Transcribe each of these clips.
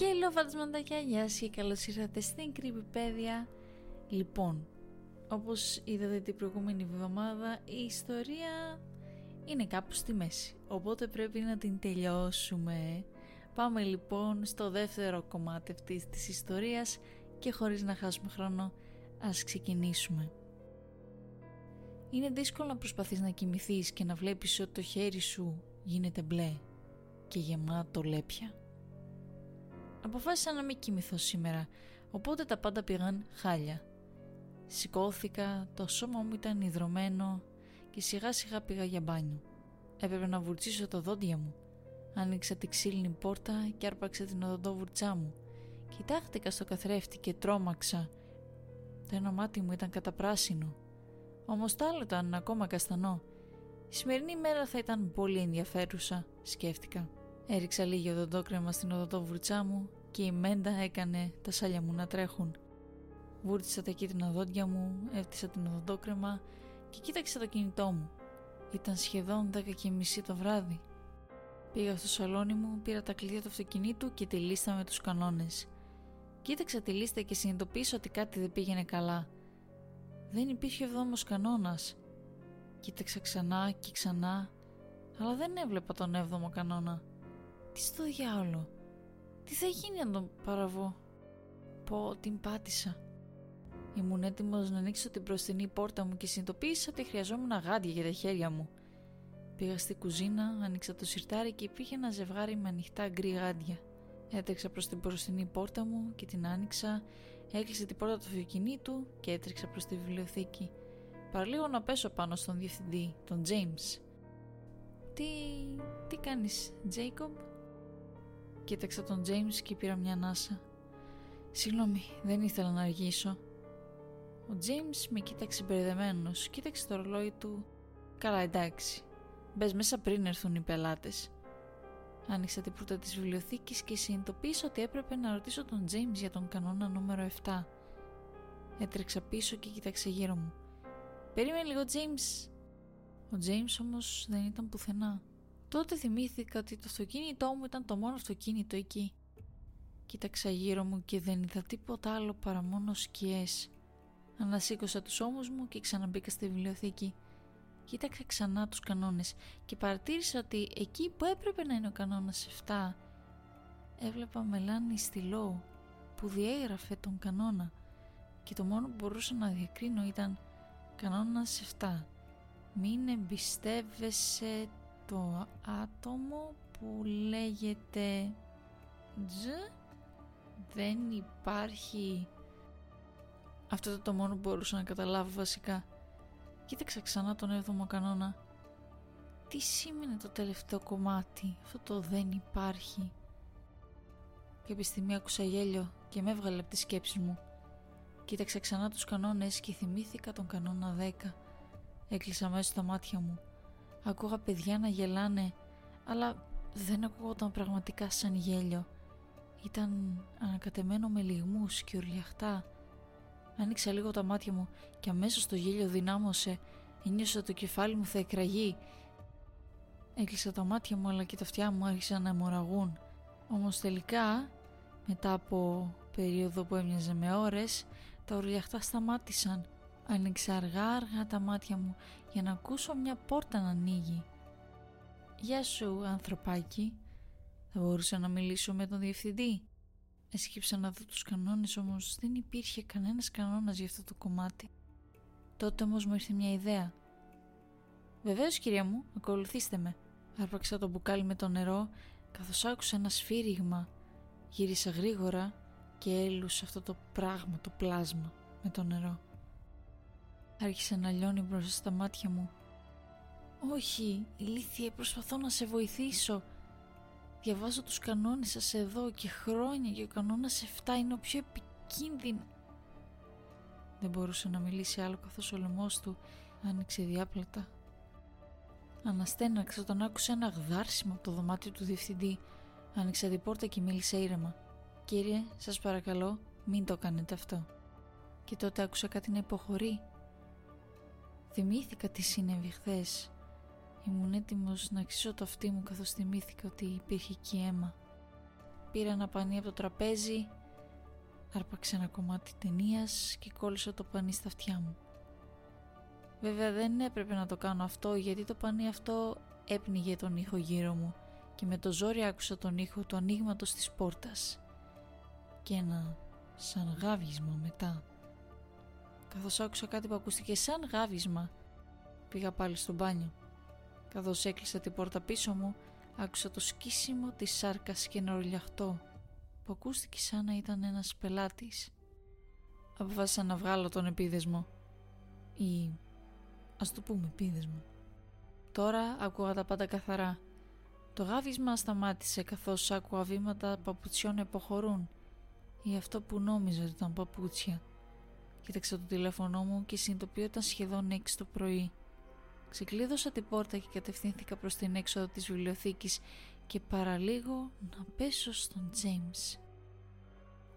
Hello φαντασματάκια, γεια σας και καλώς ήρθατε στην Κρυπηπέδια. Λοιπόν, όπως είδατε την προηγούμενη εβδομάδα, η ιστορία είναι κάπου στη μέση, οπότε πρέπει να την τελειώσουμε. Πάμε λοιπόν στο δεύτερο κομμάτι αυτής της ιστορίας και χωρίς να χάσουμε χρόνο, ας ξεκινήσουμε. Είναι δύσκολο να προσπαθείς να κοιμηθείς και να βλέπεις ότι το χέρι σου γίνεται μπλε και γεμάτο λέπια. Αποφάσισα να μην κοιμηθώ σήμερα, οπότε τα πάντα πήγαν χάλια. Σηκώθηκα, το σώμα μου ήταν υδρωμένο και σιγά σιγά πήγα για μπάνιο. Έπρεπε να βουρτσίσω τα δόντια μου. Άνοιξα τη ξύλινη πόρτα και άρπαξα την οδοντόβουρτσά μου. Κοιτάχτηκα στο καθρέφτη και τρόμαξα. Το ένα μάτι μου ήταν καταπράσινο. Όμως το άλλο ήταν ακόμα καστανό. Η σημερινή μέρα θα ήταν πολύ ενδιαφέρουσα, σκέφτηκα. Έριξα λίγη οδοντόκρεμα στην οδοντόβουρτσά μου και η μέντα έκανε τα σάλια μου να τρέχουν. Βούρτισα τα κίτρινα δόντια μου, έφτιασα την οδοντόκρεμα και κοίταξα το κινητό μου. Ήταν σχεδόν 10 και μισή το βράδυ. Πήγα στο σαλόνι μου, πήρα τα κλειδιά του αυτοκινήτου και τη λίστα με τους κανόνες. Κοίταξα τη λίστα και συνειδητοποίησα ότι κάτι δεν πήγαινε καλά. Δεν υπήρχε εβδόμος κανόνας. Κοίταξα ξανά και ξανά, αλλά δεν έβλεπα τον έβδομο κανόνα. Τι στο διάολο; Τι θα γίνει αν τον παραβώ; Πω την πάτησα. Ήμουν έτοιμος να ανοίξω την μπροστινή πόρτα μου και συνειδητοποίησα ότι χρειαζόμουν γάντια για τα χέρια μου. Πήγα στη κουζίνα, άνοιξα το σιρτάρι και υπήρχε ένα ζευγάρι με ανοιχτά γκρι γάντια. Έτρεξα προς την μπροστινή πόρτα μου και την άνοιξα, έκλεισε την πόρτα του αυτοκινήτου και έτρεξα προς τη βιβλιοθήκη. Παραλίγο να πέσω πάνω στον διευθυντή, τον James. Τι... τι κάνεις, Jacob? Κοίταξα τον James και πήρα μια ανάσα. Συγγνώμη, δεν ήθελα να αργήσω. Ο James με κοίταξε μπερδεμένος, κοίταξε το ρολόι του. Καλά, εντάξει. Μπες μέσα πριν έρθουν οι πελάτες. Άνοιξα την πόρτα της βιβλιοθήκης και συνειδητοποίησα ότι έπρεπε να ρωτήσω τον James για τον κανόνα νούμερο 7. Έτρεξα πίσω και κοίταξε γύρω μου. Περίμενε λίγο, James. Ο James όμως δεν ήταν πουθενά. Τότε θυμήθηκα ότι το αυτοκίνητό μου ήταν το μόνο αυτοκίνητο εκεί. Κοίταξα γύρω μου και δεν είδα τίποτα άλλο παρά μόνο σκιές. Ανασήκωσα τους ώμους μου και ξαναμπήκα στη βιβλιοθήκη. Κοίταξα ξανά τους κανόνες και παρατήρησα ότι εκεί που έπρεπε να είναι ο κανόνας 7 έβλεπα μελάνι στυλό που διέγραφε τον κανόνα και το μόνο που μπορούσα να διακρίνω ήταν κανόνας 7 μην εμπιστεύεσαι το άτομο που λέγεται Τζ. Δεν υπάρχει. Αυτό το, το μόνο που μπορούσα να καταλάβω βασικά. Κοίταξα ξανά τον 7ο κανόνα. Τι σήμαινε το τελευταίο κομμάτι; Αυτό το δεν υπάρχει. Και επί στιγμή άκουσα γέλιο και με έβγαλε από τις σκέψεις μου. Κοίταξα ξανά τους κανόνες και θυμήθηκα τον κανόνα 10 έκλεισα μέσα στα μάτια μου Ακούγα παιδιά να γελάνε, αλλά δεν ακούγονταν πραγματικά σαν γέλιο. Ήταν ανακατεμένο με λιγμούς και ουρλιαχτά. Άνοιξα λίγο τα μάτια μου και αμέσως το γέλιο δυνάμωσε. Ένιωσα το κεφάλι μου θα εκραγεί. Έκλεισα τα μάτια μου αλλά και τα αυτιά μου άρχισαν να αιμορραγούν. Όμως τελικά, μετά από περίοδο που έμοιαζε με ώρες, τα ουρλιαχτά σταμάτησαν Άνοιξα αργά αργά τα μάτια μου για να ακούσω μια πόρτα να ανοίγει. «Γεια σου, ανθρωπάκι», θα μπορούσα να μιλήσω με τον διευθυντή. Έσκυψα να δω τους κανόνες όμως δεν υπήρχε κανένας κανόνας για αυτό το κομμάτι. Τότε όμως μου ήρθε μια ιδέα. «Βεβαίως κυρία μου, ακολουθήστε με». Άρπαξα το μπουκάλι με το νερό καθώς άκουσα ένα σφύριγμα. Γύρισα γρήγορα και έλουσα αυτό το πράγμα, το πλάσμα με το νερό. Άρχισε να λιώνει μπροστά στα μάτια μου. «Όχι, ηλίθιε, προσπαθώ να σε βοηθήσω. Διαβάζω τους κανόνες σας εδώ και χρόνια και ο κανόνας 7 είναι ο πιο επικίνδυνο». Δεν μπορούσε να μιλήσει άλλο καθώς ο λαιμός του άνοιξε διάπλατα. Αναστέναξα τον άκουσα ένα γδάρσιμο από το δωμάτιο του διευθυντή. Άνοιξα την πόρτα και μίλησε ήρεμα. «Κύριε, σας παρακαλώ, μην το κάνετε αυτό». Και τότε άκουσα κάτι να υποχωρεί Θυμήθηκα τι συνέβη χθες. Ήμουν έτοιμος να αξίσω το αυτί μου καθώς θυμήθηκα ότι υπήρχε εκεί αίμα. πήρε ένα πανί από το τραπέζι, άρπαξε ένα κομμάτι ταινίας και κόλλησε το πανί στα αυτιά μου. Βέβαια δεν έπρεπε να το κάνω αυτό γιατί το πανί αυτό έπνιγε τον ήχο γύρω μου και με το ζόρι άκουσα τον ήχο του ανοίγματος της πόρτας και ένα σαν γάβισμα μετά. Καθώς άκουσα κάτι που ακούστηκε σαν γάβισμα πήγα πάλι στο μπάνιο. Καθώς έκλεισα την πόρτα πίσω μου άκουσα το σκίσιμο της σάρκας και ένα ορλιαχτό που ακούστηκε σαν να ήταν ένας πελάτης. Αποφάσισα να βγάλω τον επίδεσμο ή ας το πούμε επίδεσμο. Τώρα άκουγα τα πάντα καθαρά. Το γάβισμα σταμάτησε καθώς άκουγα βήματα παπουτσιών να υποχωρούν ή αυτό που νόμιζα ότι ήταν παπούτσια. Κοίταξα το τηλέφωνό μου και συνειδητοποιώ ήταν σχεδόν 6 το πρωί. Ξεκλείδωσα την πόρτα και κατευθύνθηκα προς την έξοδο της βιβλιοθήκης και παραλίγο να πέσω στον James.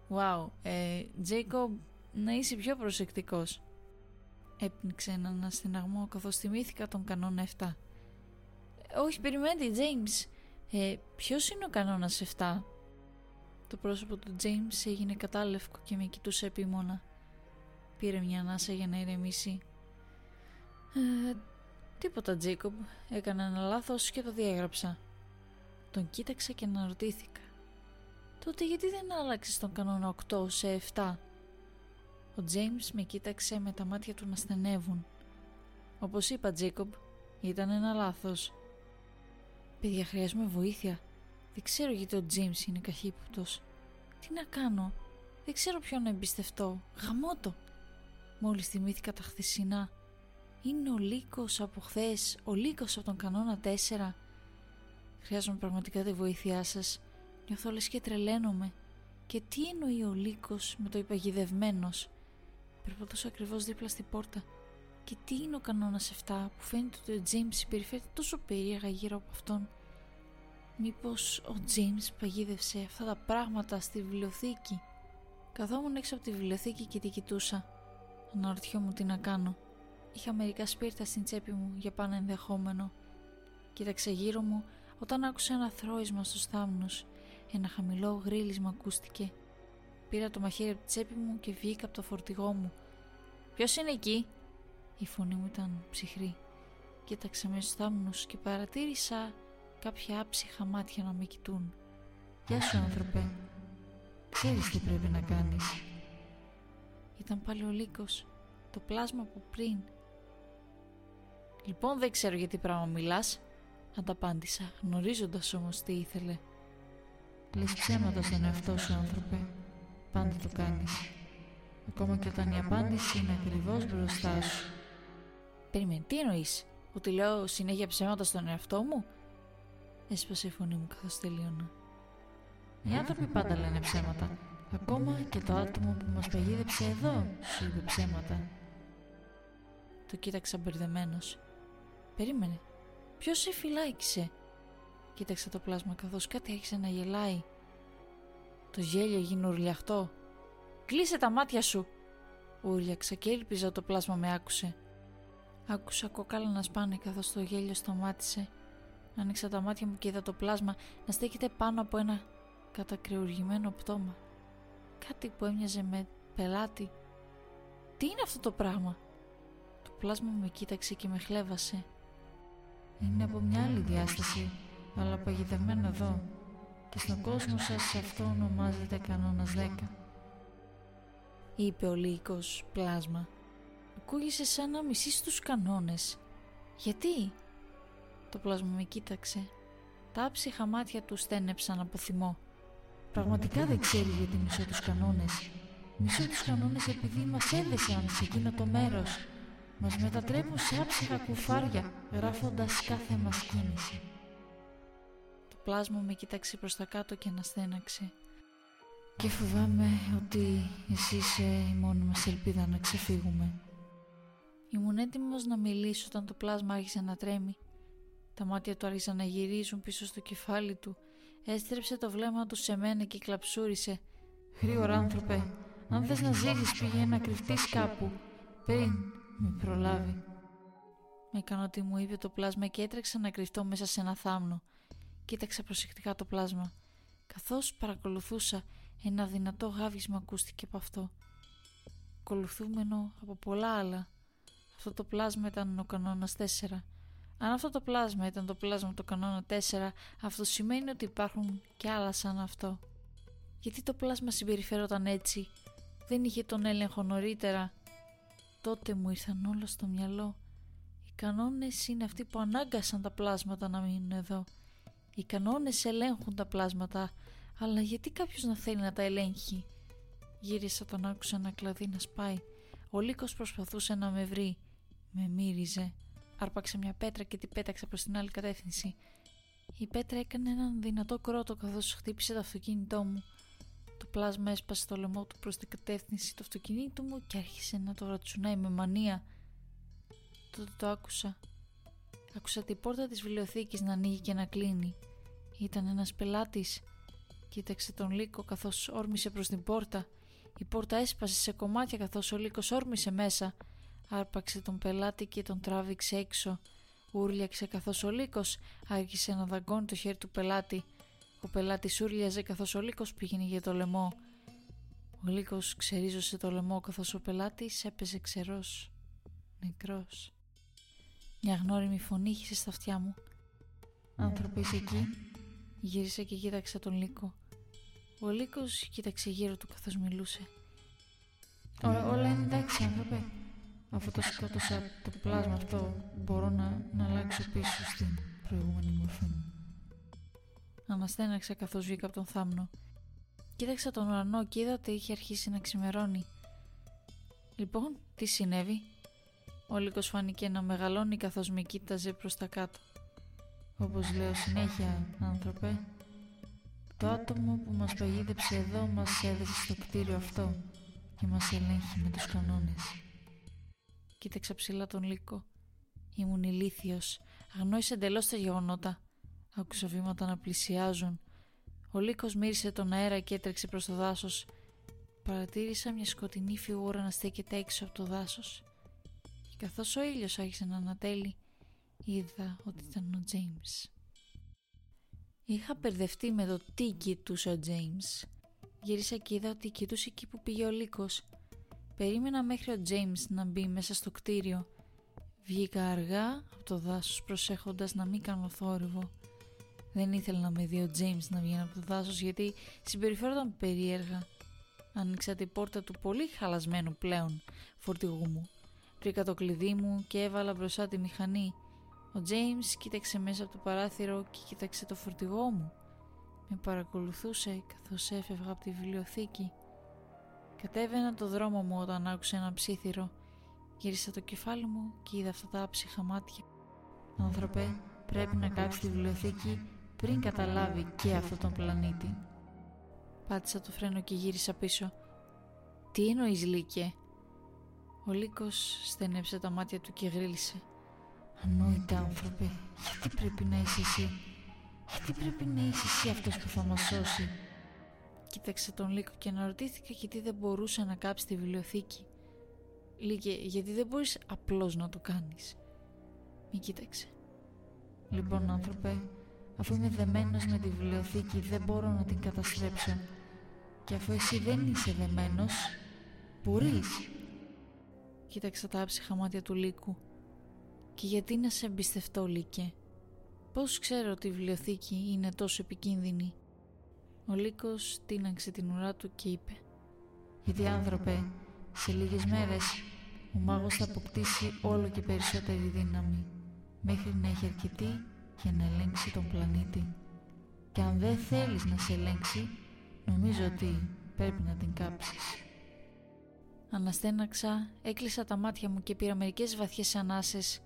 «Wow, ε, Jacob, να είσαι πιο προσεκτικός». Έπνιξε έναν αστυναγμό καθώς θυμήθηκα τον κανόνα 7. «Όχι, περιμένετε, James. Ε, ποιος είναι ο κανόνας 7» Το πρόσωπο του James έγινε κατάλευκο και με κοιτούσε επίμονα. Πήρε μια ανάσα για να ηρεμήσει. Ε, τίποτα, Τζίκομπ. Έκανα ένα λάθος και το διέγραψα. Τον κοίταξα και αναρωτήθηκα. Τότε γιατί δεν άλλαξες τον κανόνα 8 σε 7. Ο James με κοίταξε με τα μάτια του να στενεύουν. Όπως είπα, Τζίκομπ, ήταν ένα λάθος. Παιδιά, χρειάζομαι βοήθεια. Δεν ξέρω γιατί ο James είναι καχύποπτος. Τι να κάνω; Δεν ξέρω ποιον να εμπιστευτώ. Γαμώτο. Μόλις θυμήθηκα τα χθεσινά. Είναι ο Λύκος από χθες, ο Λύκος από τον κανόνα 4. Χρειάζομαι πραγματικά τη βοήθειά σας. Νιώθω λες και τρελαίνομαι. Και τι εννοεί ο Λύκος με το υπαγιδευμένος; Περπατούσα ακριβώς δίπλα στην πόρτα. Και τι είναι ο κανόνας 7 που φαίνεται ότι ο James συμπεριφέρεται τόσο περίεργα γύρω από αυτόν; Μήπως ο James παγίδευσε αυτά τα πράγματα στη βιβλιοθήκη; Καθόμουν έξω από τη βιβλιοθήκη και τη κοιτούσα. Αναρωτιόμουν τι να κάνω. Είχα μερικά σπίρτα στην τσέπη μου για πάνω ενδεχόμενο. Κοίταξε γύρω μου όταν άκουσα ένα θρόισμα στους θάμνους. Ένα χαμηλό γρίλισμα ακούστηκε. Πήρα το μαχαίρι από τη τσέπη μου και βγήκα από το φορτηγό μου. Ποιος είναι εκεί; Η φωνή μου ήταν ψυχρή. Κοίταξα μέσα στους θάμνους και παρατήρησα κάποια άψυχα μάτια να με κοιτούν. Γεια σου άνθρωπε. Ξέρεις τι πρέπει να κάνεις. Ήταν πάλι ο Λύκος, το πλάσμα από πριν. Λοιπόν δεν ξέρω γιατί πράγμα μιλάς, ανταπάντησα, γνωρίζοντας όμως τι ήθελε. Λες ψέματα στον εαυτό σου άνθρωπε, πάντα το κάνεις. Ακόμα και όταν η απάντηση είναι ακριβώς μπροστά σου. Περιμένει, τι εννοείς, ότι λέω συνέχεια ψέματα στον εαυτό μου, έσπασε η φωνή μου καθώς τελείωνα. Οι άνθρωποι πάντα λένε ψέματα. Ακόμα και το άτομο που μας παγίδεψε εδώ σου είπε ψέματα. Το κοίταξα μπερδεμένος. Περίμενε. Ποιος σε φυλάκισε; Κοίταξα το πλάσμα καθώς κάτι άρχισε να γελάει. Το γέλιο έγινε ουρλιαχτό. Κλείσε τα μάτια σου. Ούρλιαξα και έλπιζα το πλάσμα με άκουσε. Άκουσα κοκάλα να σπάνε καθώς το γέλιο σταμάτησε Άνοιξα τα μάτια μου και είδα το πλάσμα να στέκεται πάνω από ένα κατακρεουργημένο πτώμα. Κάτι που έμοιαζε με πελάτη. Τι είναι αυτό το πράγμα; Το πλάσμα με κοίταξε και με χλέβασε. Είναι από μια άλλη διάσταση, αλλά παγιδευμένο εδώ. Και στον κόσμο σας αυτό ονομάζεται κανόνας 10. Είπε ο λύκος πλάσμα. Ακούγεσαι σαν να μισείς τους κανόνες. Γιατί; Το πλάσμα με κοίταξε. Τα άψυχα μάτια του στένεψαν από θυμό. Πραγματικά δεν ξέρει γιατί μισώ τους κανόνες. Μισώ τους κανόνες επειδή μας έδεσαν σε εκείνο το μέρος. Μας μετατρέπουν σε άψυχα κουφάρια, γράφοντας κάθε μας κίνηση. Το πλάσμα με κοίταξε προς τα κάτω και αναστέναξε. Και φοβάμαι ότι εσύ είσαι η μόνη μας ελπίδα να ξεφύγουμε. Ήμουν έτοιμος να μιλήσω όταν το πλάσμα άρχισε να τρέμει. Τα μάτια του άρχισαν να γυρίζουν πίσω στο κεφάλι του. Έστρεψε το βλέμμα του σε μένα και κλαψούρισε. Γρήγορα άνθρωπε, αν θες να ζήσεις πήγαινε να κρυφτείς κάπου, πριν με προλάβει. Με έκανε ό,τι μου είπε το πλάσμα και έτρεξα να κρυφτώ μέσα σε ένα θάμνο. Κοίταξα προσεκτικά το πλάσμα. Καθώς παρακολουθούσα ένα δυνατό γάβισμα ακούστηκε από αυτό. Ακολουθούμενο από πολλά άλλα. Αυτό το πλάσμα ήταν ο κανόνας 4. Αν αυτό το πλάσμα ήταν το πλάσμα του κανόνα 4, αυτό σημαίνει ότι υπάρχουν και άλλα σαν αυτό. Γιατί το πλάσμα συμπεριφέρονταν έτσι, δεν είχε τον έλεγχο νωρίτερα. Τότε μου ήρθαν όλα στο μυαλό. Οι κανόνες είναι αυτοί που ανάγκασαν τα πλάσματα να μείνουν εδώ. Οι κανόνες ελέγχουν τα πλάσματα, αλλά γιατί κάποιος να θέλει να τα ελέγχει; Γύρισα τον άκουσα ένα κλαδί να σπάει. Ο λύκος προσπαθούσε να με βρει. Με μύριζε. Άρπαξε μια πέτρα και την πέταξε προς την άλλη κατεύθυνση. Η πέτρα έκανε έναν δυνατό κρότο καθώς χτύπησε το αυτοκίνητό μου. Το πλάσμα έσπασε το λαιμό του προς την κατεύθυνση του αυτοκινήτου μου και άρχισε να το ρατσουνάει με μανία. Τότε το άκουσα. Άκουσα την πόρτα της βιβλιοθήκης να ανοίγει και να κλείνει. Ήταν ένας πελάτης. Κοίταξε τον Λύκο καθώς όρμησε προς την πόρτα. Η πόρτα έσπασε σε κομμάτια καθώς ο Λύκος όρμησε μέσα. Άρπαξε τον πελάτη και τον τράβηξε έξω. Ούρλιαξε καθώς ο Λύκος άρχισε να δαγκώνει το χέρι του πελάτη. Ο πελάτης ούρλιαζε καθώς ο Λύκος πήγαινε για το λαιμό. Ο Λύκος ξερίζωσε το λαιμό καθώς ο πελάτης έπαιζε ξερός, νεκρός. Μια γνώριμη φωνή είχε στα αυτιά μου. «Άνθρωποι είσαι εκεί» Γύρισε και κοίταξε τον Λύκο. Ο Λύκος κοίταξε γύρω του καθώς μιλούσε. όλα είναι εντάξει άνθρωπε. Αφού το σκότωσα το πλάσμα αυτό μπορώ να, να αλλάξω πίσω στην προηγούμενη μορφή μου. Αναστέναξα καθώς βγήκα από τον θάμνο. Κοίταξα τον ουρανό και είδα ότι είχε αρχίσει να ξημερώνει. Λοιπόν, τι συνέβη; Ο Λύκος φάνηκε να μεγαλώνει καθώς με κοίταζε προς τα κάτω. Όπως λέω συνέχεια, άνθρωπε, το άτομο που μας παγίδεψε εδώ μας έδεσε στο κτίριο αυτό και μας ελέγχει με τους κανόνες. Κοίταξα ψηλά τον Λύκο. Ήμουν ηλίθιος. Αγνώρισε εντελώς τα γεγονότα. Άκουσα βήματα να πλησιάζουν. Ο Λύκος μύρισε τον αέρα και έτρεξε προς το δάσος. Παρατήρησα μια σκοτεινή φιγούρα να στέκεται έξω από το δάσος. Και καθώς ο ήλιος άρχισε να ανατέλει, είδα ότι ήταν ο Τζέιμς. Είχα μπερδευτεί με το τι κοιτούσε ο Τζέιμς. Γύρισα και είδα ότι κοιτούσε εκεί που πήγε ο Λύκος. Περίμενα μέχρι ο Τζέιμς να μπει μέσα στο κτίριο. Βγήκα αργά από το δάσος προσέχοντας να μην κάνω θόρυβο. Δεν ήθελα να με δει ο Τζέιμς να βγαίνει από το δάσος γιατί συμπεριφέρονταν περίεργα. Άνοιξα την πόρτα του πολύ χαλασμένου πλέον φορτηγού μου. Βρήκα το κλειδί μου και έβαλα μπροστά τη μηχανή. Ο Τζέιμς κοίταξε μέσα από το παράθυρο και κοίταξε το φορτηγό μου. Με παρακολουθούσε καθώς έφευγα από τη βιβλιοθήκη. Κατέβαινα το δρόμο μου όταν άκουσα ένα ψήθυρο. Γύρισα το κεφάλι μου και είδα αυτά τα άψυχα μάτια. Άνθρωπε, πρέπει να κάψει τη βιβλιοθήκη πριν καταλάβει και αυτόν τον πλανήτη. Πάτησα το φρένο και γύρισα πίσω. Τι εννοείς Λίκε; Ο Λύκος στενέψε τα μάτια του και γρίλησε. Ανόητα άνθρωπε, γιατί πρέπει να είσαι εσύ; Γιατί πρέπει να είσαι εσύ αυτός που θα μας σώσει; Κοίταξε τον Λύκο και αναρωτήθηκα γιατί δεν μπορούσε να κάψει τη βιβλιοθήκη. Λύκε, γιατί δεν μπορείς απλώς να το κάνεις. Μη κοίταξε. Λοιπόν άνθρωπε, αφού είμαι δεμένος με τη βιβλιοθήκη δεν μπορώ να την καταστρέψω. Και αφού εσύ δεν είσαι δεμένος, μπορείς. Κοίταξα τα άψυχα μάτια του Λύκου. Και γιατί να σε εμπιστευτώ, Λύκε; Πώς ξέρω ότι η βιβλιοθήκη είναι τόσο επικίνδυνη; Ο Λύκος τίναξε την ουρά του και είπε «Γιατί άνθρωπε, σε λίγες μέρες ο μάγος θα αποκτήσει όλο και περισσότερη δύναμη μέχρι να έχει αρκετή για να ελέγξει τον πλανήτη. Και αν δεν θέλεις να σε ελέγξει, νομίζω ότι πρέπει να την κάψεις». Αναστέναξα, έκλεισα τα μάτια μου και πήρα μερικές βαθιές ανάσες.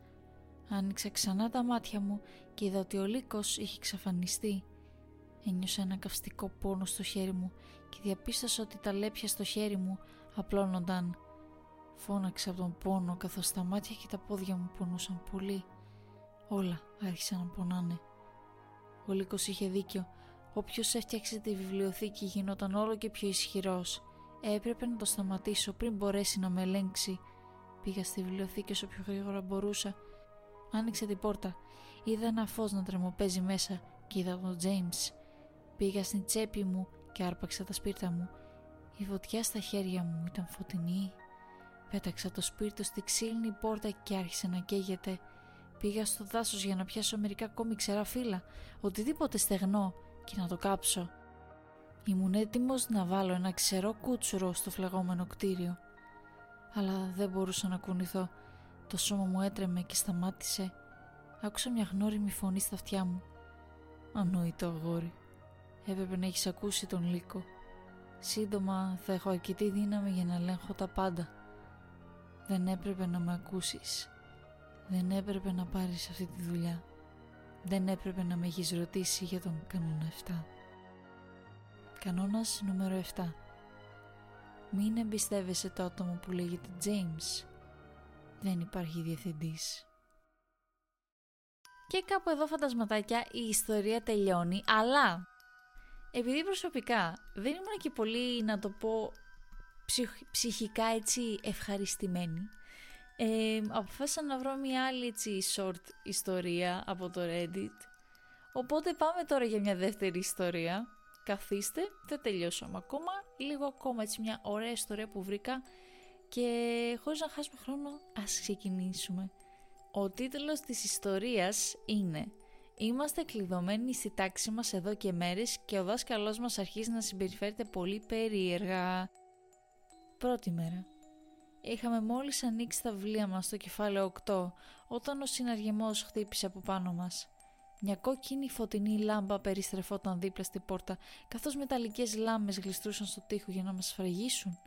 Άνοιξα ξανά τα μάτια μου και είδα ότι ο λύκος είχε εξαφανιστεί. Ένιωσα ένα καυστικό πόνο στο χέρι μου και διαπίστωσα ότι τα λέπια στο χέρι μου απλώνονταν. Φώναξα από τον πόνο καθώς τα μάτια και τα πόδια μου πονούσαν πολύ. Όλα άρχισαν να πονάνε. Ο Λύκος είχε δίκιο. Όποιος έφτιαξε τη βιβλιοθήκη γινόταν όλο και πιο ισχυρός. Έπρεπε να το σταματήσω πριν μπορέσει να με ελέγξει. Πήγα στη βιβλιοθήκη όσο πιο γρήγορα μπορούσα. Άνοιξε την πόρτα. Είδα ένα φως να τρεμοπαίζει μέσα και είδα τον Τζέιμς Πήγα στην τσέπη μου και άρπαξα τα σπίρτα μου. Η φωτιά στα χέρια μου ήταν φωτεινή. Πέταξα το σπίρτο στη ξύλινη πόρτα και άρχισε να καίγεται. Πήγα στο δάσος για να πιάσω μερικά ακόμη ξερά φύλλα, οτιδήποτε στεγνό και να το κάψω. Ήμουν έτοιμος να βάλω ένα ξερό κούτσουρο στο φλεγόμενο κτίριο. Αλλά δεν μπορούσα να κουνηθώ. Το σώμα μου έτρεμε και σταμάτησε. Άκουσα μια γνώριμη φωνή στα αυτιά μου. Ανόητο αγόρι. Έπρεπε να έχεις ακούσει τον λύκο. Σύντομα θα έχω αρκετή δύναμη για να ελέγχω τα πάντα. Δεν έπρεπε να με ακούσεις. Δεν έπρεπε να πάρεις αυτή τη δουλειά. Δεν έπρεπε να με έχεις ρωτήσει για τον κανόνα 7. Κανόνας νούμερο 7. Μην εμπιστεύεσαι το άτομο που λέγεται James. Δεν υπάρχει διευθυντής. Και κάπου εδώ φαντασματάκια η ιστορία τελειώνει, αλλά επειδή προσωπικά δεν ήμουν και πολύ να το πω ψυχικά έτσι ευχαριστημένη ε, αποφάσισα να βρω μια άλλη έτσι short ιστορία από το Reddit. Οπότε πάμε τώρα για μια δεύτερη ιστορία. Καθίστε, δεν τελειώσαμε ακόμα. Λίγο ακόμα έτσι μια ωραία ιστορία που βρήκα και χωρίς να χάσουμε χρόνο ας ξεκινήσουμε. Ο τίτλος της ιστορίας είναι Είμαστε κλειδωμένοι στη τάξη μας εδώ και μέρες και ο δάσκαλός μας αρχίζει να συμπεριφέρεται πολύ περίεργα. Πρώτη μέρα. Είχαμε μόλις ανοίξει τα βιβλία μας στο κεφάλαιο 8 όταν ο συναργεμός χτύπησε από πάνω μας. Μια κόκκινη φωτεινή λάμπα περιστρεφόταν δίπλα στην πόρτα καθώς μεταλλικές λάμπες γλιστρούσαν στο τοίχο για να μας φραγίσουν.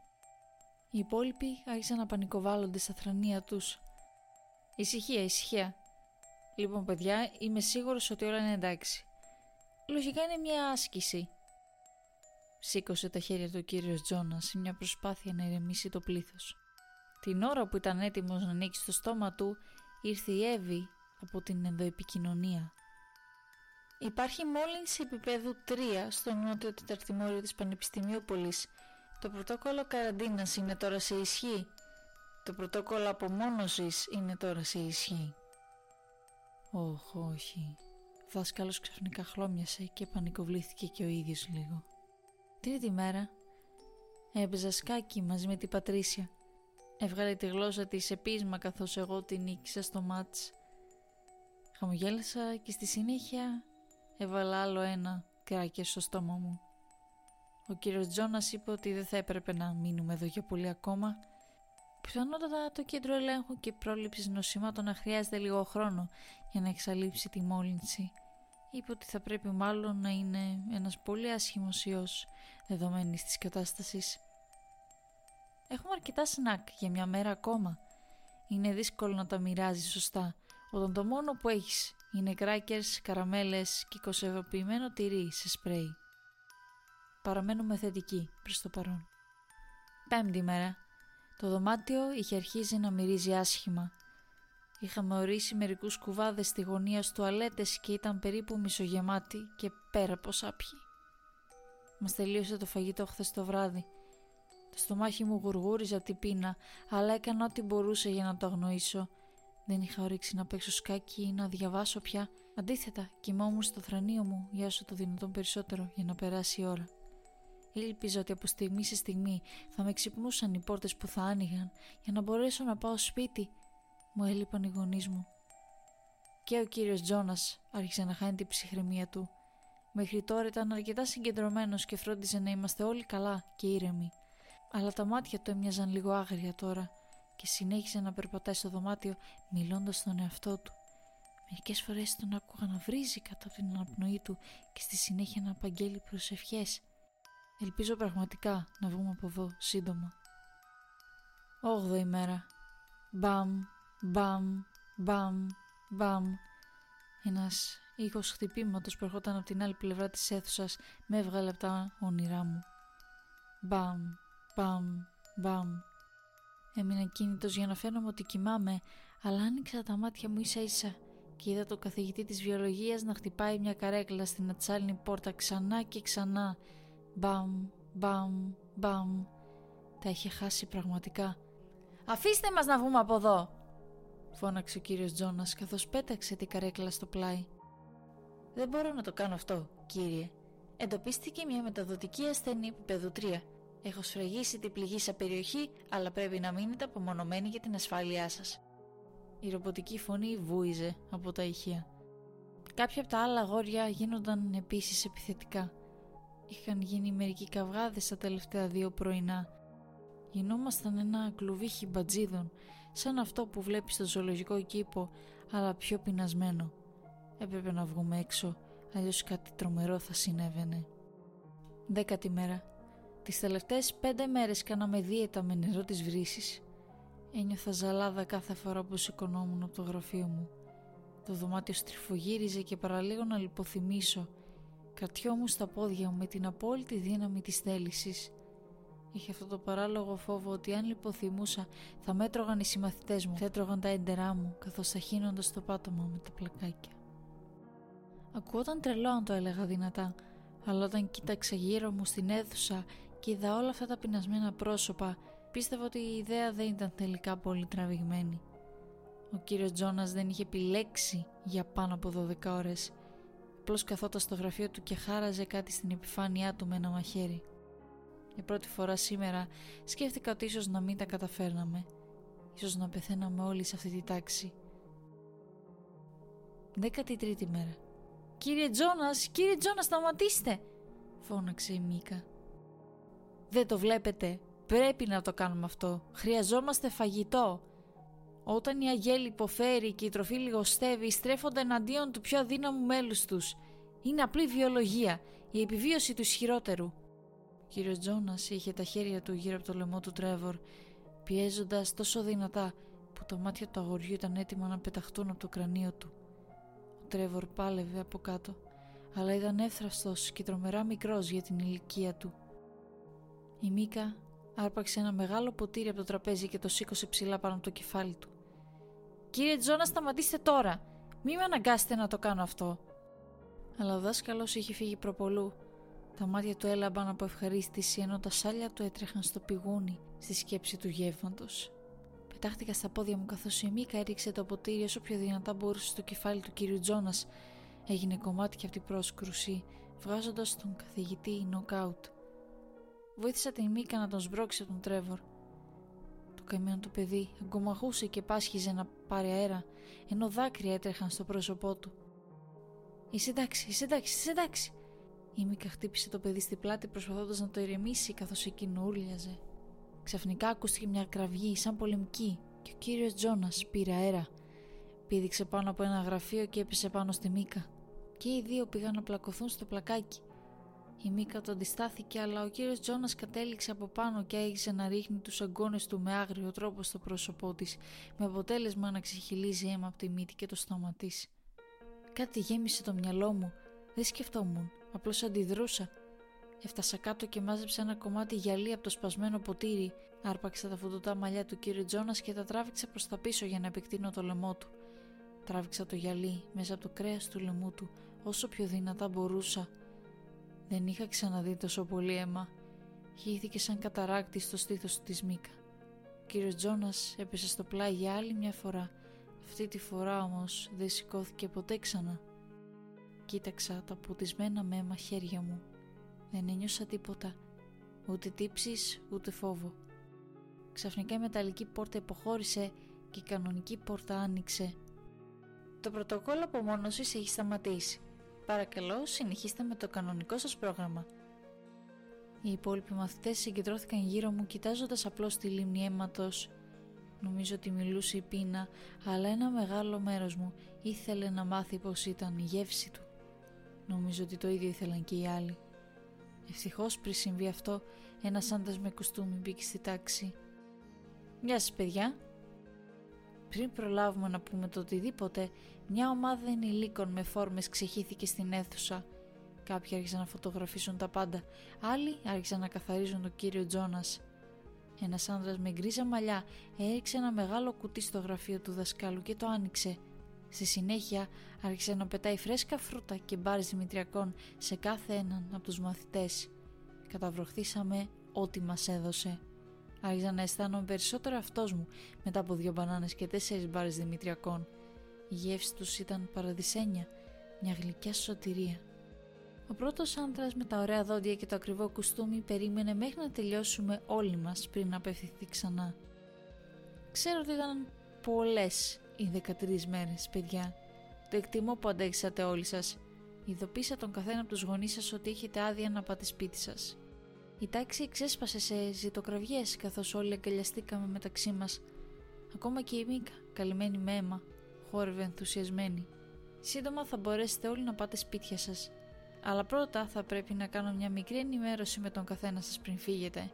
Οι υπόλοιποι άρχισαν να πανικοβάλλονται στα θρανία τους. Ησυχία, ησυχία. Λοιπόν, παιδιά, είμαι σίγουρος ότι όλα είναι εντάξει. Λογικά είναι μια άσκηση. Σήκωσε τα χέρια του ο κύριος Τζόνας σε μια προσπάθεια να ηρεμήσει το πλήθος. Την ώρα που ήταν έτοιμος να ανοίξει το στόμα του, ήρθε η Εύη από την ενδοεπικοινωνία. Υπάρχει μόλυνση επίπεδου 3 στο νότιο τεταρτημόριο της Πανεπιστημίου Πολής. Το πρωτόκολλο καραντίνας είναι τώρα σε ισχύ. Το πρωτόκολλο απομόνωσης είναι τώρα σε ισχύ. Όχι, όχι. Ο δάσκαλος ξαφνικά χλώμιασε και πανικοβλήθηκε και ο ίδιος λίγο. Τρίτη μέρα έπαιζα σκάκι μαζί με την Πατρίσια. Έβγαλε τη γλώσσα της σε πείσμα καθώς εγώ την νίκησα στο μάτς. Χαμογέλασα και στη συνέχεια έβαλα άλλο ένα κράκερ στο στόμα μου. Ο κύριος Τζόνας είπε ότι δεν θα έπρεπε να μείνουμε εδώ για πολύ ακόμα Πιθανότατα το κέντρο ελέγχου και πρόληψης νοσημάτων να χρειάζεται λίγο χρόνο για να εξαλείψει τη μόλυνση. Είπε ότι θα πρέπει μάλλον να είναι ένας πολύ άσχημος ιός δεδομένης της κατάστασης. Έχουμε αρκετά σνακ για μια μέρα ακόμα. Είναι δύσκολο να τα μοιράζει σωστά όταν το μόνο που έχεις είναι κράκερς, καραμέλες και κοσευοποιημένο τυρί σε σπρέι. Παραμένουμε θετικοί προς το παρόν. Πέμπτη μέρα το δωμάτιο είχε αρχίσει να μυρίζει άσχημα. Είχαμε ορίσει μερικούς κουβάδες στη γωνία στους τουαλέτες και ήταν περίπου μισογεμάτι και πέρα από σάπιοι. Μας τελείωσε το φαγητό χθες το βράδυ. Το στομάχι μου γουργούριζε την πείνα, αλλά έκανα ό,τι μπορούσε για να το αγνοήσω. Δεν είχα όρεξη να παίξω σκάκι ή να διαβάσω πια. Αντίθετα, κοιμόμουν στο θρανίο μου για όσο το δυνατόν περισσότερο για να περάσει η ώρα. Ήλπιζα ότι από στιγμή σε στιγμή θα με ξυπνούσαν οι πόρτες που θα άνοιγαν για να μπορέσω να πάω σπίτι. Μου έλειπαν οι γονείς μου. Και ο κύριος Τζόνας άρχισε να χάνει την ψυχραιμία του. Μέχρι τώρα ήταν αρκετά συγκεντρωμένος και φρόντιζε να είμαστε όλοι καλά και ήρεμοι. Αλλά τα μάτια του έμοιαζαν λίγο άγρια τώρα και συνέχισε να περπατάει στο δωμάτιο μιλώντας στον εαυτό του. Μερικές φορές τον άκουγα να βρίζει κατά από την αναπνοή του και στη συνέχεια να απαγγέλει προσευχές. Ελπίζω πραγματικά να βγούμε από εδώ σύντομα. Όγδοη μέρα. Μπαμ, μπαμ, μπαμ, μπαμ. Ένας ήχος χτυπήματος που ερχόταν από την άλλη πλευρά της αίθουσας με έβγαλε από τα όνειρά μου. Μπαμ, μπαμ, μπαμ. Έμεινα κίνητος για να φαίνομαι ότι κοιμάμαι, αλλά άνοιξα τα μάτια μου ίσα ίσα και είδα τον καθηγητή της βιολογίας να χτυπάει μια καρέκλα στην ατσάλινη πόρτα ξανά και ξανά Μπαμ, μπαμ, μπαμ. Τα είχε χάσει πραγματικά. «Αφήστε μας να βγούμε από εδώ!» Φώναξε ο κύριος Τζόνας καθώς πέταξε την καρέκλα στο πλάι. «Δεν μπορώ να το κάνω αυτό, κύριε. Εντοπίστηκε μια μεταδοτική ασθένεια επίπεδο 3. Έχω σφραγίσει την πληγήσα περιοχή, αλλά πρέπει να μείνετε απομονωμένοι για την ασφάλειά σας. Η ρομποτική φωνή βούιζε από τα ηχεία. Κάποια από τα άλλα αγόρια γίνονταν επίσης επιθετικά. Είχαν γίνει μερικοί καυγάδες τα τελευταία δύο πρωινά. Γινόμασταν ένα κλουβί χιμπατζίδων, σαν αυτό που βλέπεις στο ζωολογικό κήπο, αλλά πιο πεινασμένο. Έπρεπε να βγούμε έξω, αλλιώς κάτι τρομερό θα συνέβαινε. Δέκατη μέρα. Τις τελευταίες πέντε μέρες κάναμε δίαιτα με νερό της βρύσης. Ένιωθα ζαλάδα κάθε φορά που σηκωνόμουν από το γραφείο μου. Το δωμάτιο στριφογύριζε και παραλίγο να λιποθυμήσω. Κρατιόμουν στα πόδια μου με την απόλυτη δύναμη της θέλησης. Είχε αυτό το παράλογο φόβο ότι αν λιποθυμούσα θα μέτρωγαν οι συμμαθητές μου, θα έτρωγαν τα έντερά μου καθώς θα χύνονταν στο πάτωμα με τα πλακάκια. Ακούγονταν τρελό αν το έλεγα δυνατά, αλλά όταν κοίταξα γύρω μου στην αίθουσα και είδα όλα αυτά τα πεινασμένα πρόσωπα, πίστευα ότι η ιδέα δεν ήταν τελικά πολύ τραβηγμένη. Ο κύριος Τζόνας δεν είχε επιλέξει για πάνω από 12 ώρες. Απλώς καθόταν στο γραφείο του και χάραζε κάτι στην επιφάνειά του με ένα μαχαίρι. Για πρώτη φορά σήμερα σκέφτηκα ότι ίσως να μην τα καταφέρναμε. Ίσως να πεθαίναμε όλοι σε αυτή τη τάξη. 13η μέρα. «Κύριε Τζόνας, κύριε Τζόνας, σταματήστε!» φώναξε η Μίκα. «Δεν το βλέπετε. Πρέπει να το κάνουμε αυτό. Χρειαζόμαστε φαγητό. Όταν η αγέλη υποφέρει και η τροφή λιγοστεύει, στρέφονται εναντίον του πιο αδύναμου μέλους τους. Είναι απλή βιολογία, η επιβίωση του ισχυρότερου. Ο κύριος Τζόνας είχε τα χέρια του γύρω από το λαιμό του Τρέβορ, πιέζοντας τόσο δυνατά που τα μάτια του αγοριού ήταν έτοιμα να πεταχτούν από το κρανίο του. Ο Τρέβορ πάλευε από κάτω, αλλά ήταν εύθραυστος και τρομερά μικρός για την ηλικία του. Η Μίκα άρπαξε ένα μεγάλο ποτήρι από το τραπέζι και το σήκωσε ψηλά πάνω από το κεφάλι του. Κύριε Τζόνα, σταματήστε τώρα. Μη με αναγκάσετε να το κάνω αυτό. Αλλά ο δάσκαλος είχε φύγει προπολού. Τα μάτια του έλαμπαν από ευχαρίστηση ενώ τα σάλια του έτρεχαν στο πηγούνι στη σκέψη του γεύματος. Πετάχτηκα στα πόδια μου καθώς η Μίκα έριξε το ποτήρι όσο πιο δυνατά μπορούσε στο κεφάλι του κύριου Τζόνας. Έγινε κομμάτι και από την πρόσκρουση, βγάζοντας τον καθηγητή νοκάουτ. Βοήθησα την Μίκα να τον σμπρώξει από τον Τρέβορ καημένο το παιδί αγκομαχούσε και πάσχιζε να πάρει αέρα, ενώ δάκρυα έτρεχαν στο πρόσωπό του. Είσαι εντάξει, είσαι εντάξει, είσαι εντάξει. Η Μίκα χτύπησε το παιδί στη πλάτη προσπαθώντας να το ηρεμήσει καθώς εκείνο ούρλιαζε. Ξαφνικά ακούστηκε μια κραυγή σαν πολεμική και ο κύριος Τζόνας πήρε αέρα. Πήδηξε πάνω από ένα γραφείο και έπεσε πάνω στη Μίκα. Και οι δύο πήγαν να πλακωθούν στο πλακάκι. Η Μίκα το αντιστάθηκε, αλλά ο κύριος Τζόνας κατέληξε από πάνω και άρχισε να ρίχνει τους αγκώνε του με άγριο τρόπο στο πρόσωπό της, με αποτέλεσμα να ξεχυλίζει αίμα από τη μύτη και το στόμα της. Κάτι γέμισε το μυαλό μου. Δεν σκεφτόμουν, απλώς αντιδρούσα. Έφτασα κάτω και μάζεψα ένα κομμάτι γυαλί από το σπασμένο ποτήρι. Άρπαξα τα φωτοτά μαλλιά του κύριου Τζόνας και τα τράβηξα προς τα πίσω για να επεκτείνω το λαιμό του. Τράβηξα το γυαλί μέσα από το κρέας του λαιμού του όσο πιο δυνατά μπορούσα δεν είχα ξαναδεί τόσο πολύ αίμα. Χύθηκε σαν καταράκτη στο στήθος της Μίκα. Ο κύριος Τζόνας έπεσε στο πλάι για άλλη μια φορά. Αυτή τη φορά όμως δεν σηκώθηκε ποτέ ξανά. Κοίταξα τα πουτισμένα με αίμα χέρια μου. Δεν ένιωσα τίποτα. Ούτε τύψεις, ούτε φόβο. Ξαφνικά η μεταλλική πόρτα υποχώρησε και η κανονική πόρτα άνοιξε. Το πρωτοκόλλο απομόνωσης έχει σταματήσει. Παρακαλώ, συνεχίστε με το κανονικό σας πρόγραμμα. Οι υπόλοιποι μαθητές συγκεντρώθηκαν γύρω μου κοιτάζοντας απλώς τη λίμνη αίματος. Νομίζω ότι μιλούσε η πείνα, αλλά ένα μεγάλο μέρος μου ήθελε να μάθει πως ήταν η γεύση του. Νομίζω ότι το ίδιο ήθελαν και οι άλλοι. Ευτυχώς πριν συμβεί αυτό, ένας άντρα με κουστούμι μπήκε στη τάξη. Γεια σας, παιδιά, πριν προλάβουμε να πούμε το οτιδήποτε, μια ομάδα ενηλίκων με φόρμες ξεχύθηκε στην αίθουσα. Κάποιοι άρχισαν να φωτογραφίσουν τα πάντα, άλλοι άρχισαν να καθαρίζουν τον κύριο Τζόνας. Ένας άντρα με γκρίζα μαλλιά έριξε ένα μεγάλο κουτί στο γραφείο του δασκάλου και το άνοιξε. Στη συνέχεια άρχισε να πετάει φρέσκα φρούτα και μπάρες δημητριακών σε κάθε έναν από τους μαθητές. Καταβροχθήσαμε ό,τι μας έδωσε. Άρχιζα να αισθάνομαι περισσότερο αυτός μου μετά από δύο μπανάνες και τέσσερις μπάρες Δημητριακών. Η γεύση τους ήταν παραδεισένια, μια γλυκιά σωτηρία. Ο πρώτος άντρας με τα ωραία δόντια και το ακριβό κουστούμι περίμενε μέχρι να τελειώσουμε όλοι μας πριν να απευθυνθεί ξανά. Ξέρω ότι ήταν πολλές οι 13 μέρες, παιδιά. Το εκτιμώ που αντέξατε όλοι σας. Ειδοποίησα τον καθένα από τους γονείς σας ότι έχετε άδεια να πάτε σπίτι σας. Η τάξη εξέσπασε σε ζητοκραυγές καθώς όλοι αγκαλιαστήκαμε μεταξύ μας. Ακόμα και η Μίκα, καλυμμένη με αίμα, χόρευε ενθουσιασμένη. Σύντομα θα μπορέσετε όλοι να πάτε σπίτια σας. Αλλά πρώτα θα πρέπει να κάνω μια μικρή ενημέρωση με τον καθένα σας πριν φύγετε.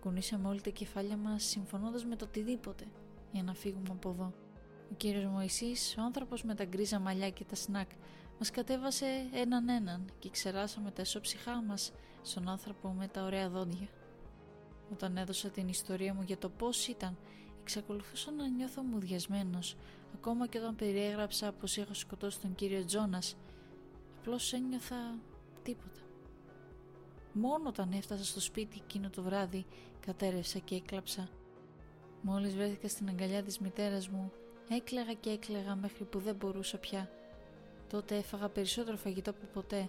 Κουνήσαμε όλοι τα κεφάλια μας συμφωνώντας με το οτιδήποτε για να φύγουμε από εδώ. Ο κύριος Μωυσής, ο άνθρωπος με τα γκρίζα μαλλιά και τα σνακ, μας κατέβασε έναν έναν και ξεράσαμε τα εσώψυχά μας στον άνθρωπο με τα ωραία δόντια. Όταν έδωσα την ιστορία μου για το πώς ήταν, εξακολουθούσα να νιώθω μουδιασμένος, ακόμα και όταν περιέγραψα πως είχα σκοτώσει τον κύριο Τζόνας, απλώς ένιωθα τίποτα. Μόνο όταν έφτασα στο σπίτι εκείνο το βράδυ, κατέρευσα και έκλαψα. Μόλις βρέθηκα στην αγκαλιά της μητέρας μου, έκλαιγα και έκλαιγα μέχρι που δεν μπορούσα πια. Τότε έφαγα περισσότερο φαγητό από ποτέ.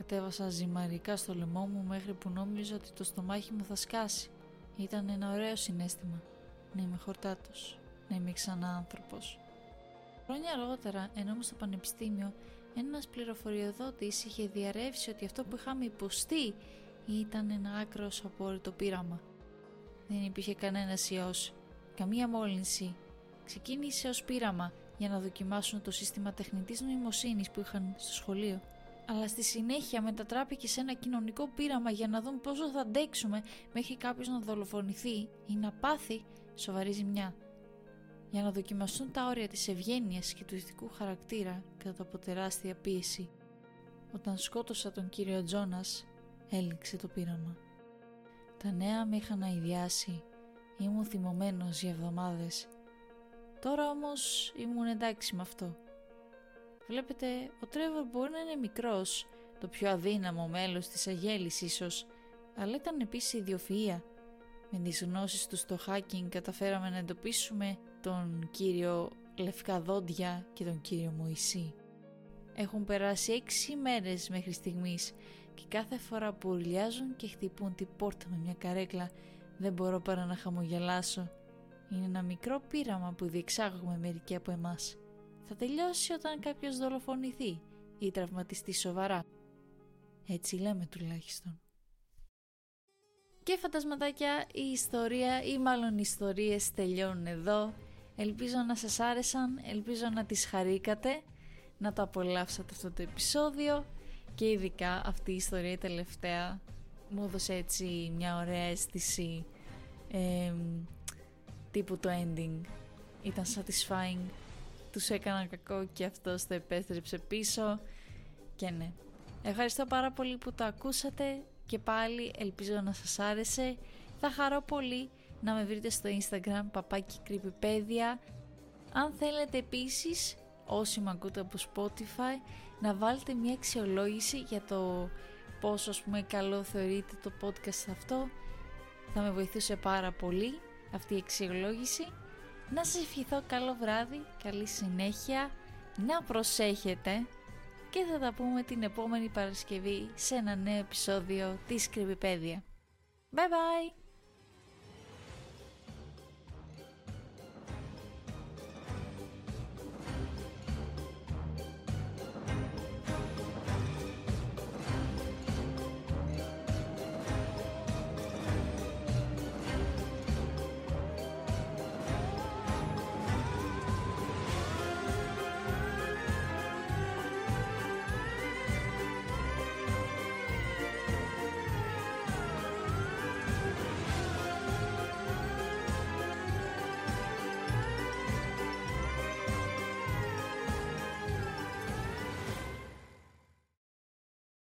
Κατέβασα ζυμαρικά στο λαιμό μου μέχρι που νόμιζα ότι το στομάχι μου θα σκάσει. Ήταν ένα ωραίο συνέστημα. Να είμαι χορτάτος, να είμαι ξανά άνθρωπος. Χρόνια αργότερα, ενώ ήμουν στο πανεπιστήμιο, ένας πληροφοριοδότης είχε διαρρεύσει ότι αυτό που είχαμε υποστεί ήταν ένα άκρο απόρριτο πείραμα. Δεν υπήρχε κανένα ιός, καμία μόλυνση. Ξεκίνησε ως πείραμα για να δοκιμάσουν το σύστημα τεχνητής νοημοσύνης που είχαν στο σχολείο. Αλλά στη συνέχεια μετατράπηκε σε ένα κοινωνικό πείραμα για να δουν πόσο θα αντέξουμε μέχρι κάποιος να δολοφονηθεί ή να πάθει σοβαρή ζημιά. Για να δοκιμαστούν τα όρια της ευγένειας και του ηθικού χαρακτήρα κατά από τεράστια πίεση. Όταν σκότωσα τον κύριο Τζόνας, έληξε το πείραμα. Τα νέα με είχαν αειδιάσει, ήμουν θυμωμένος για εβδομάδες Τώρα όμως ήμουν εντάξει με αυτό. Βλέπετε, ο Τρέβορ μπορεί να είναι μικρός, το πιο αδύναμο μέλος της αγέλης ίσως, αλλά ήταν επίσης ιδιοφυΐα. Με τις γνώσεις του στο hacking καταφέραμε να εντοπίσουμε τον κύριο Λευκά Δόντια και τον κύριο Μωυσή. Έχουν περάσει έξι μέρες μέχρι στιγμής και κάθε φορά που ουρλιάζουν και χτυπούν την πόρτα με μια καρέκλα δεν μπορώ παρά να χαμογελάσω είναι ένα μικρό πείραμα που διεξάγουμε μερικοί από εμάς. Θα τελειώσει όταν κάποιος δολοφονηθεί ή τραυματιστεί σοβαρά. Έτσι λέμε τουλάχιστον. Και φαντασματάκια, η ιστορία ή μάλλον οι ιστορίες τελειώνουν εδώ. Ελπίζω να σας άρεσαν, ελπίζω να τις χαρήκατε, να το απολαύσατε αυτό το επεισόδιο και ειδικά αυτή η ιστορία η τελευταία μου έδωσε έτσι μια ωραία αίσθηση τύπου το ending ήταν satisfying τους έκαναν κακό και αυτός το επέστρεψε πίσω. Και ναι. Ευχαριστώ πάρα πολύ που το ακούσατε και πάλι ελπίζω να σας άρεσε. Θα χαρώ πολύ να με βρείτε στο instagram παπάκι creepypedia αν θέλετε επίσης όσοι με ακούτε από spotify να βάλετε μια αξιολόγηση για το πόσο ας πούμε καλό θεωρείτε το podcast αυτό. Θα με βοηθούσε πάρα πολύ αυτή η αξιολόγηση. Να σας ευχηθώ καλό βράδυ, καλή συνέχεια, να προσέχετε και θα τα πούμε την επόμενη Παρασκευή σε ένα νέο επεισόδιο της Κρυβιπέδια. Bye bye!